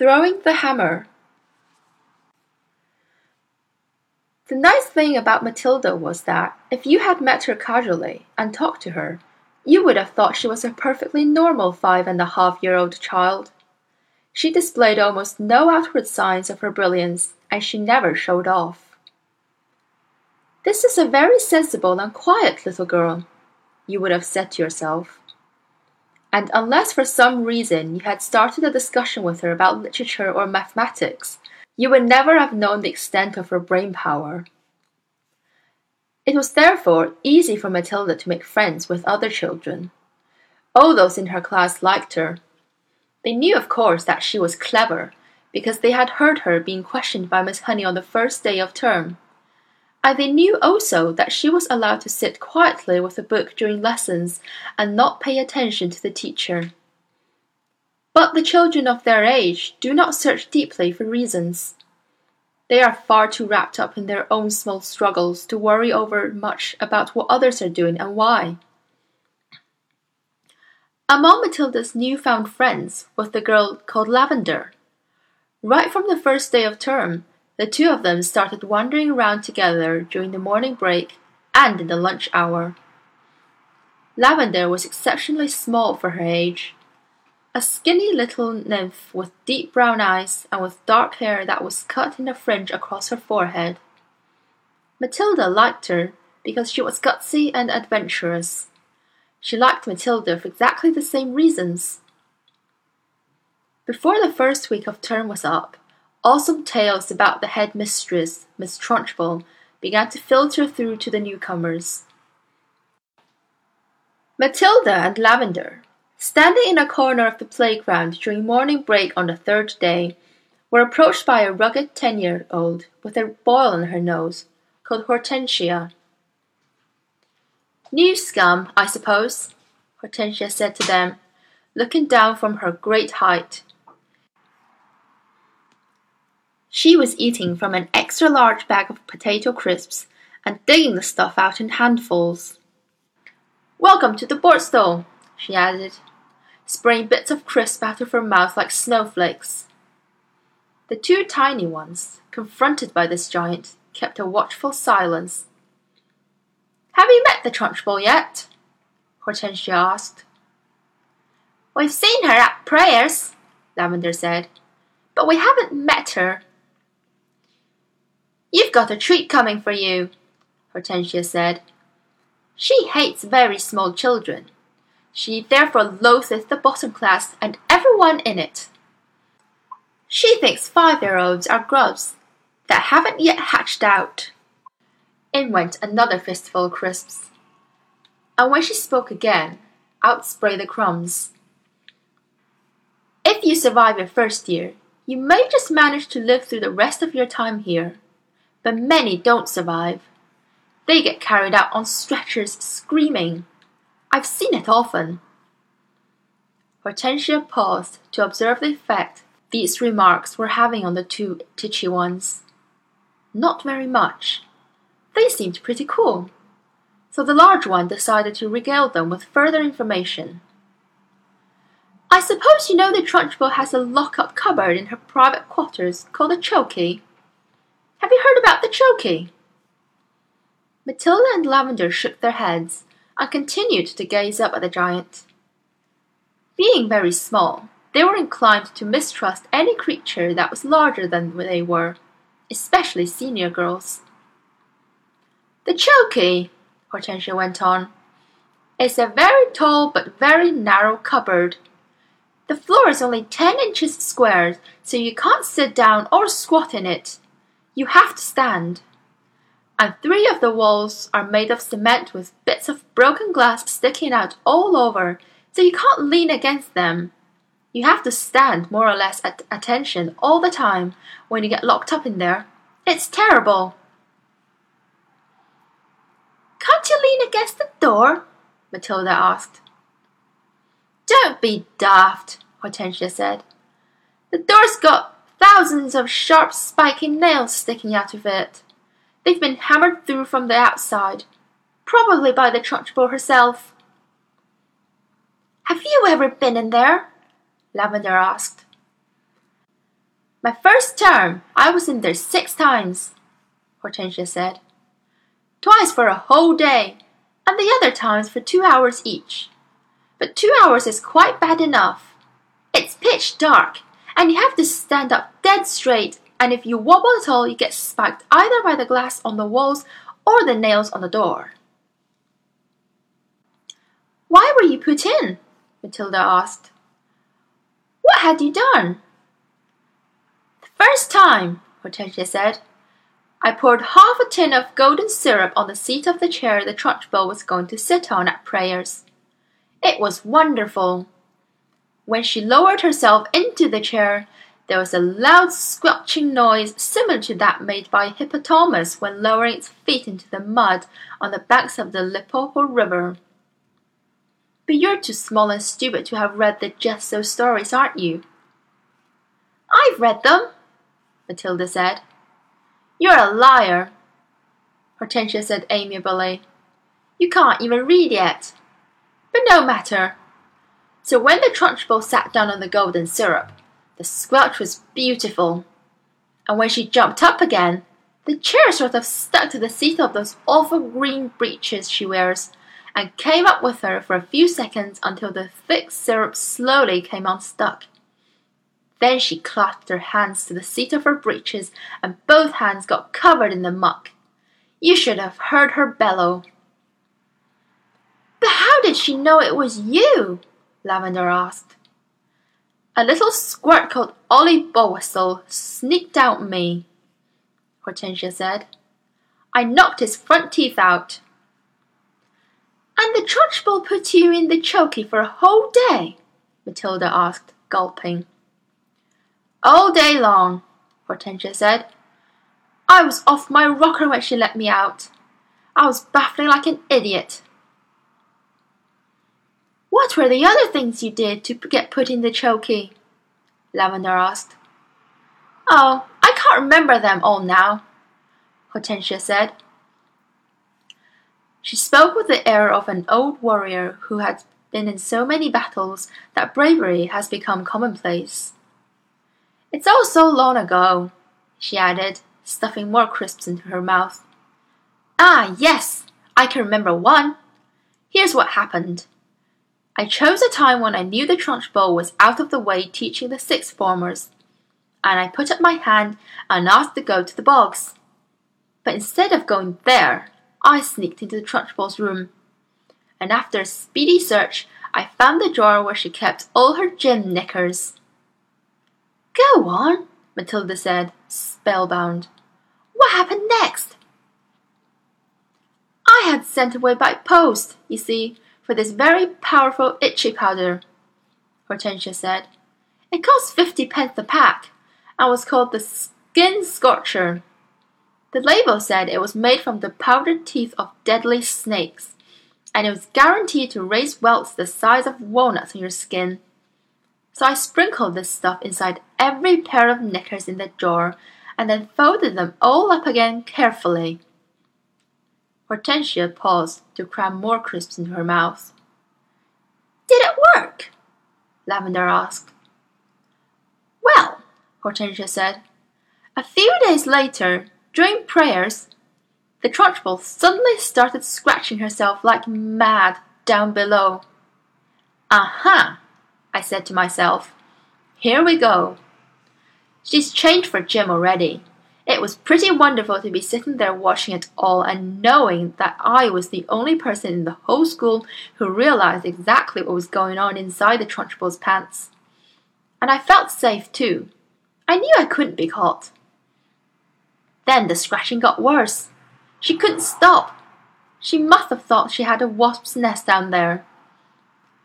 Throwing the hammer. The nice thing about Matilda was that if you had met her casually and talked to her, you would have thought she was a perfectly normal five and a half year old child. She displayed almost no outward signs of her brilliance, and she never showed off. This is a very sensible and quiet little girl, you would have said to yourself. And unless for some reason you had started a discussion with her about literature or mathematics, you would never have known the extent of her brain power. It was therefore easy for Matilda to make friends with other children. All those in her class liked her. They knew, of course, that she was clever, because they had heard her being questioned by Miss Honey on the first day of term. And they knew also that she was allowed to sit quietly with a book during lessons and not pay attention to the teacher. But the children of their age do not search deeply for reasons. They are far too wrapped up in their own small struggles to worry over much about what others are doing and why. Among Matilda's new-found friends was the girl called Lavender. Right from the first day of term, the two of them started wandering around together during the morning break and in the lunch hour. Lavender was exceptionally small for her age. A skinny little nymph with deep brown eyes and with dark hair that was cut in a fringe across her forehead. Matilda liked her because she was gutsy and adventurous. She liked Matilda for exactly the same reasons. Before the first week of term was up, awesome tales about the head mistress, Miss Trunchbull, began to filter through to the newcomers. Matilda and Lavender Standing in a corner of the playground during morning break on the third day, were approached by a rugged ten-year-old with a boil on her nose, called Hortensia. New scum, I suppose, Hortensia said to them, looking down from her great height. She was eating from an extra-large bag of potato crisps and digging the stuff out in handfuls. Welcome to the borstal, she added, spraying bits of crisp out of her mouth like snowflakes. The two tiny ones, confronted by this giant, kept a watchful silence. Have you met the Trunchbull yet? Hortensia asked. We've seen her at prayers, Lavender said, but we haven't met her. You've got a treat coming for you, Hortensia said. She hates very small children. She therefore loatheth the bottom class and everyone in it. She thinks five-year-olds are grubs that haven't yet hatched out. In went another fistful of crisps. And when she spoke again, out sprayed the crumbs. If you survive your first year, you may just manage to live through the rest of your time here. But many don't survive. They get carried out on stretchers screaming. I've seen it often. Hortensia paused to observe the effect these remarks were having on the two titchy ones. Not very much. They seemed pretty cool. So the large one decided to regale them with further information. I suppose you know that Trunchbull has a lock-up cupboard in her private quarters called a chokey. Have you heard about the chokey? Matilda and Lavender shook their heads and continued to gaze up at the giant. Being very small, they were inclined to mistrust any creature that was larger than they were, especially senior girls. The chokey, Hortensia went on, is a very tall but very narrow cupboard. The floor is only ten inches squared, so you can't sit down or squat in it. You have to stand and three of the walls are made of cement with bits of broken glass sticking out all over, so you can't lean against them. You have to stand more or less at attention all the time when you get locked up in there. It's terrible. Can't you lean against the door? Matilda asked. Don't be daft, Hortensia said. The door's got thousands of sharp spiky nails sticking out of it. They've been hammered through from the outside, probably by the Trunchbull herself. Have you ever been in there? Lavender asked. My first term, I was in there six times, Hortensia said. Twice for a whole day, and the other times for two hours each. But two hours is quite bad enough. It's pitch dark, and you have to stand up dead straight, and if you wobble at all, you get spiked either by the glass on the walls or the nails on the door. Why were you put in? Matilda asked. What had you done? The first time, Hortensia said. I poured half a tin of golden syrup on the seat of the chair the Trunchbull was going to sit on at prayers. It was wonderful. When she lowered herself into the chair, there was a loud squelching noise similar to that made by hippopotamus when lowering its feet into the mud on the banks of the Limpopo River. But you're too small and stupid to have read the Just So stories, aren't you? I've read them, Matilda said. You're a liar, Hortensia said amiably. You can't even read yet. But no matter. So when the Trunchbull sat down on the golden syrup, the squelch was beautiful. And when she jumped up again, the chair sort of stuck to the seat of those awful green breeches she wears, and came up with her for a few seconds until the thick syrup slowly came unstuck. Then she clasped her hands to the seat of her breeches, and both hands got covered in the muck. You should have heard her bellow. But how did she know it was you? Lavender asked. A little squirt called Ollie Bogwhistle sneaked out me, Hortensia said. I knocked his front teeth out. And the Trunchbull put you in the chokey for a whole day? Matilda asked, gulping. All day long, Hortensia said. I was off my rocker when she let me out. I was baffling like an idiot. What were the other things you did to get put in the chokey? Lavender asked. Oh, I can't remember them all now, Hortensia said. She spoke with the air of an old warrior who had been in so many battles that bravery has become commonplace. It's all so long ago, she added, stuffing more crisps into her mouth. Ah, yes, I can remember one. Here's what happened. I chose a time when I knew the Trunchbull was out of the way teaching the sixth formers, and I put up my hand and asked to go to the bogs. But instead of going there, I sneaked into the Trunchbull's room, and after a speedy search, I found the drawer where she kept all her gym knickers. Go on, Matilda said, spellbound. What happened next? I had sent away by post, you see, for this very powerful itchy powder, Hortensia said. It cost fifty pence a pack, and was called the Skin Scorcher. The label said it was made from the powdered teeth of deadly snakes, and it was guaranteed to raise welts the size of walnuts on your skin. So I sprinkled this stuff inside every pair of knickers in the drawer and then folded them all up again carefully. Hortensia paused to cram more crisps into her mouth. Did it work? Lavender asked. Well, Hortensia said, a few days later, during prayers, the Trunchbull suddenly started scratching herself like mad down below. Aha! I said to myself. Here we go. She's changed for gym already. It was pretty wonderful to be sitting there watching it all and knowing that I was the only person in the whole school who realized exactly what was going on inside the Trunchbull's pants. And I felt safe too. I knew I couldn't be caught. Then the scratching got worse. She couldn't stop. She must have thought she had a wasp's nest down there.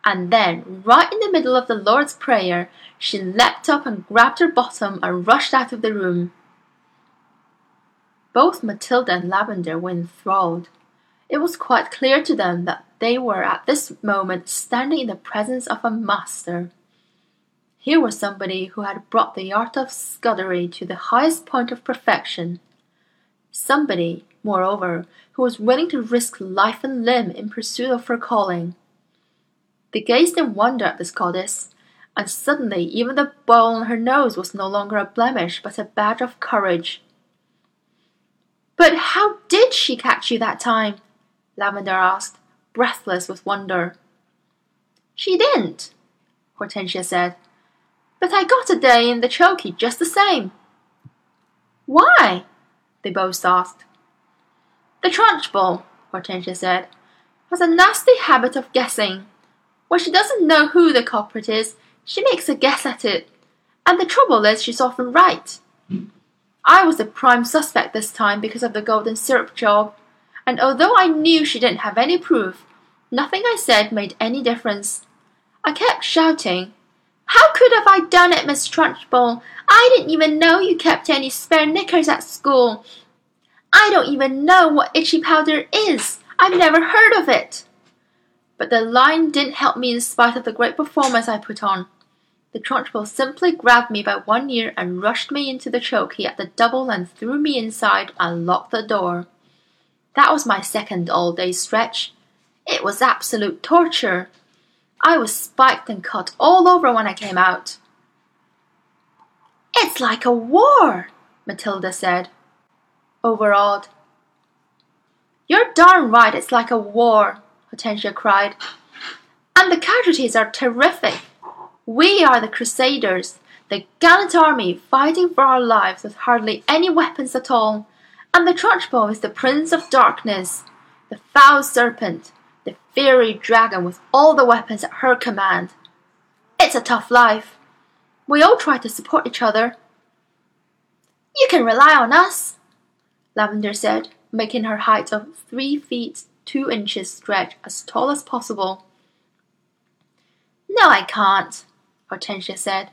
And then, right in the middle of the Lord's Prayer, she leapt up and grabbed her bottom and rushed out of the room. Both Matilda and Lavender were enthralled. It was quite clear to them that they were at this moment standing in the presence of a master. Here was somebody who had brought the art of scudery to the highest point of perfection. Somebody, moreover, who was willing to risk life and limb in pursuit of her calling. They gazed in wonder at this goddess, and suddenly even the boil on her nose was no longer a blemish but a badge of courage. But how did she catch you that time? Lavender asked, breathless with wonder. She didn't, Hortensia said. But I got a day in the chokey just the same. Why? they both asked. The Trunchbull, Hortensia said, has a nasty habit of guessing. When she doesn't know who the culprit is, she makes a guess at it. And the trouble is, she's often right. I was the prime suspect this time because of the golden syrup job, and although I knew she didn't have any proof, nothing I said made any difference. I kept shouting, How could have I done it, Miss Trunchbull? I didn't even know you kept any spare knickers at school. I don't even know what itchy powder is. I've never heard of it. But the line didn't help me in spite of the great performance I put on. The Trunchbull simply grabbed me by one ear and rushed me into the chokey at the double and threw me inside and locked the door. That was my second all day stretch. It was absolute torture. I was spiked and cut all over when I came out. It's like a war, Matilda said, overawed. You're darn right, it's like a war, Hortensia cried. And the casualties are terrific. We are the Crusaders, the gallant army fighting for our lives with hardly any weapons at all, and the Trunchbull is the Prince of Darkness, the foul serpent, the fiery dragon with all the weapons at her command. It's a tough life. We all try to support each other. You can rely on us, Lavender said, making her height of three feet two inches stretch as tall as possible. No, I can't, Hortensia said.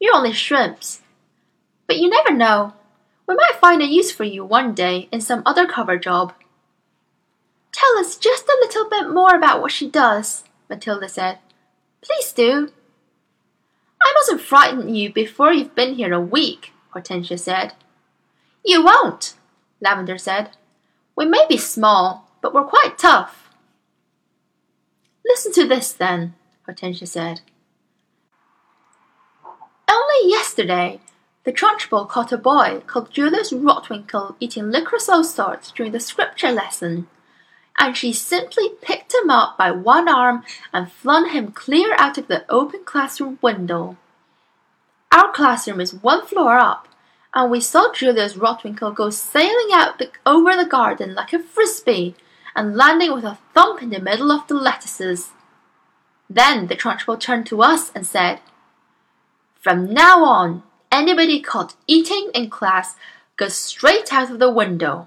You're only shrimps. But you never know. We might find a use for you one day in some other cover job. Tell us just a little bit more about what she does, Matilda said. Please do. I mustn't frighten you before you've been here a week, Hortensia said. You won't, Lavender said. We may be small, but we're quite tough. Listen to this, then, Hortensia said. Only yesterday, the Trunchbull caught a boy called Julius Rotwinkle eating licorice all sorts during the scripture lesson, and she simply picked him up by one arm and flung him clear out of the open classroom window. Our classroom is one floor up, and we saw Julius Rotwinkle go sailing out the, over the garden like a frisbee and landing with a thump in the middle of the lettuces. Then the Trunchbull turned to us and said, from now on, anybody caught eating in class goes straight out of the window.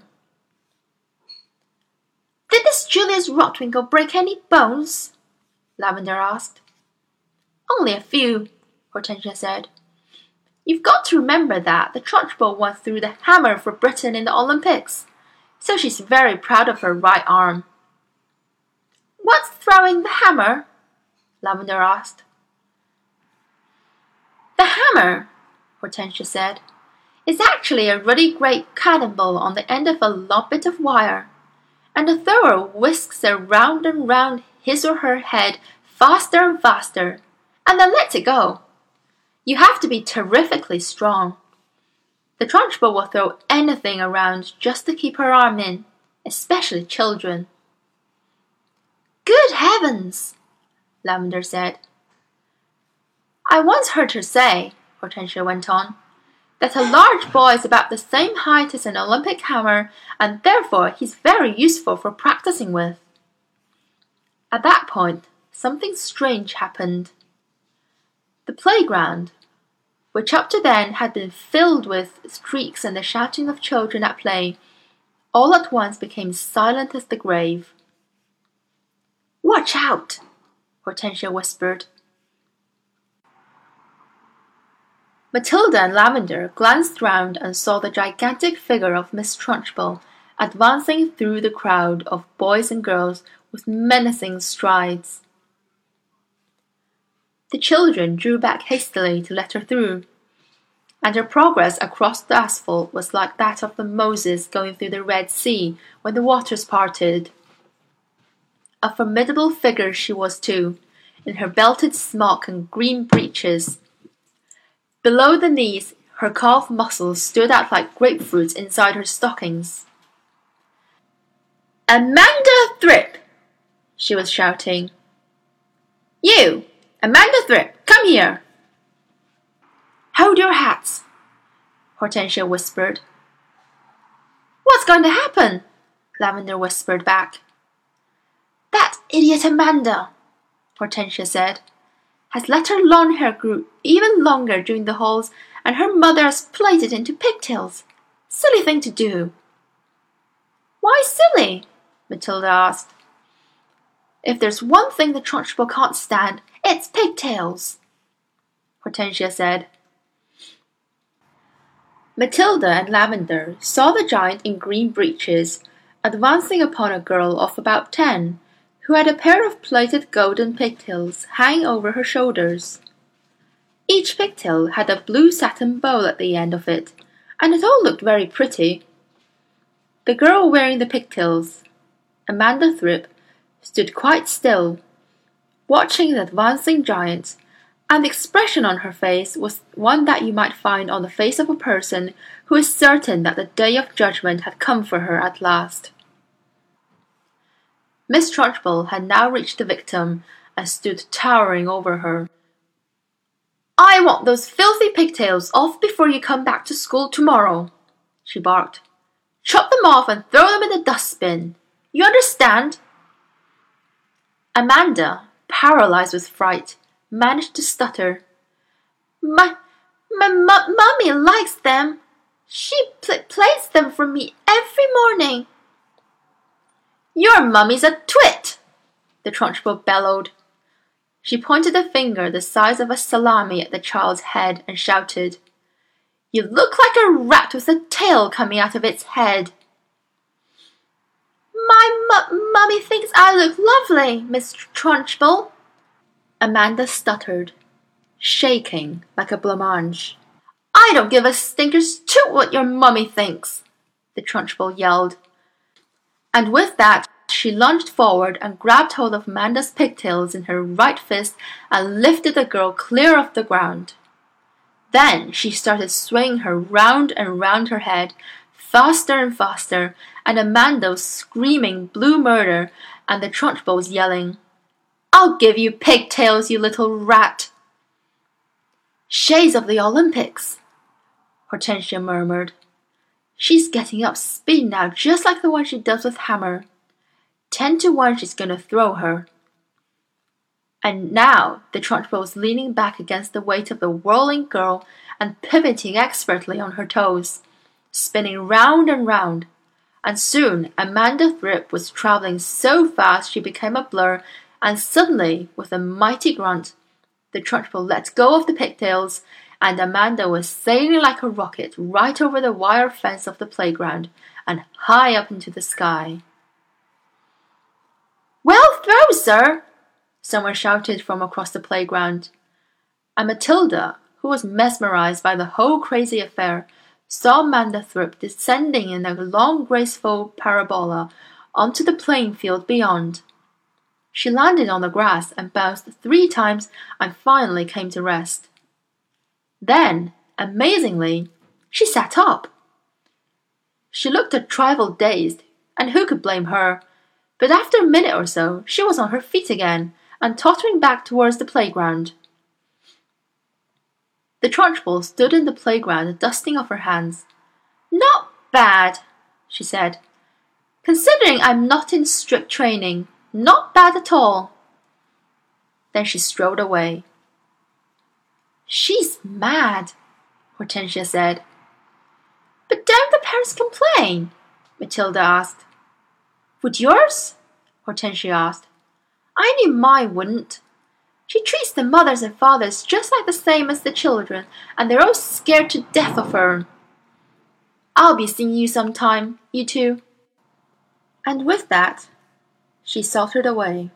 Did this Julius Rotwinkle break any bones? Lavender asked. Only a few, Hortensia said. You've got to remember that the Trunchbull once threw the hammer for Britain in the Olympics, so she's very proud of her right arm. What's throwing the hammer? Lavender asked. The hammer, Hortensia said, is actually a ruddy great cannonball on the end of a long bit of wire, and the thrower whisks it round and round his or her head faster and faster, and then lets it go. You have to be terrifically strong. The Trunchbull will throw anything around just to keep her arm in, especially children. Good heavens! Lavender said. I once heard her say, Hortensia went on, that a large boy is about the same height as an Olympic hammer, and therefore he's very useful for practicing with. At that point, something strange happened. The playground, which up to then had been filled with streaks and the shouting of children at play, all at once became silent as the grave. Watch out! Hortensia whispered. Matilda and Lavender glanced round and saw the gigantic figure of Miss Trunchbull advancing through the crowd of boys and girls with menacing strides. The children drew back hastily to let her through, and her progress across the asphalt was like that of the Moses going through the Red Sea when the waters parted. A formidable figure she was too, in her belted smock and green breeches. Below the knees, her calf muscles stood out like grapefruits inside her stockings. Amanda Thripp! she was shouting. You! Amanda Thripp, come here! Hold your hats, Hortensia whispered. What's going to happen? Lavender whispered back. That idiot Amanda, Hortensia said, has let her long hair grow even longer during the halls, and her mother has plaited it into pigtails. Silly thing to do. Why silly? Matilda asked. If there's one thing the Trunchbull can't stand, it's pigtails, Hortensia said. Matilda and Lavender saw the giant in green breeches advancing upon a girl of about ten, who had a pair of plaited golden pigtails hanging over her shoulders. Each pigtail had a blue satin bow at the end of it, and it all looked very pretty. The girl wearing the pigtails, Amanda Thripp, stood quite still, watching the advancing giant and the expression on her face was one that you might find on the face of a person who is certain that the day of judgment had come for her at last. Miss Trunchbull had now reached the victim and stood towering over her. I want those filthy pigtails off before you come back to school tomorrow, she barked. Chop them off and throw them in the dustbin. You understand? Amanda, paralyzed with fright, managed to stutter. My, my mu- mummy likes them. She pl- plays them for me every morning. Your mummy's a twit, the Trunchbull bellowed. She pointed a finger the size of a salami at the child's head and shouted, You look like a rat with a tail coming out of its head. My mu- mummy thinks I look lovely, Miss Trunchbull, Amanda stuttered, shaking like a blancmange. I don't give a stinker's toot what your mummy thinks, the Trunchbull yelled. And with that, she lunged forward and grabbed hold of Amanda's pigtails in her right fist and lifted the girl clear off the ground. Then she started swinging her round and round her head, faster and faster, and Amanda was screaming blue murder, and the Trunchbull was yelling, I'll give you pigtails, you little rat. Shades of the Olympics, Hortensia murmured. She's getting up speed now, just like the one she does with Hammer. Ten to one she's going to throw her. And now the Trunchbull was leaning back against the weight of the whirling girl and pivoting expertly on her toes, spinning round and round. And soon Amanda Thripp was traveling so fast she became a blur and suddenly, with a mighty grunt, the Trunchbull let go of the pigtails, and Amanda was sailing like a rocket right over the wire fence of the playground and high up into the sky. Well thrown, sir! someone shouted from across the playground. And Matilda, who was mesmerized by the whole crazy affair, saw Amanda Thripp descending in a long graceful parabola onto the playing field beyond. She landed on the grass and bounced three times and finally came to rest. Then, amazingly, she sat up. She looked a trifle dazed, and who could blame her? But after a minute or so, she was on her feet again and tottering back towards the playground. The Trunchbull stood in the playground, dusting off her hands. Not bad, she said, considering I'm not in strict training. Not bad at all. Then she strode away. She's mad, Hortensia said. But don't the parents complain? Matilda asked. Would yours? Hortensia asked. I knew mine wouldn't. She treats the mothers and fathers just like the same as the children, and they're all scared to death of her. I'll be seeing you sometime, you two. And with that, she sauntered away.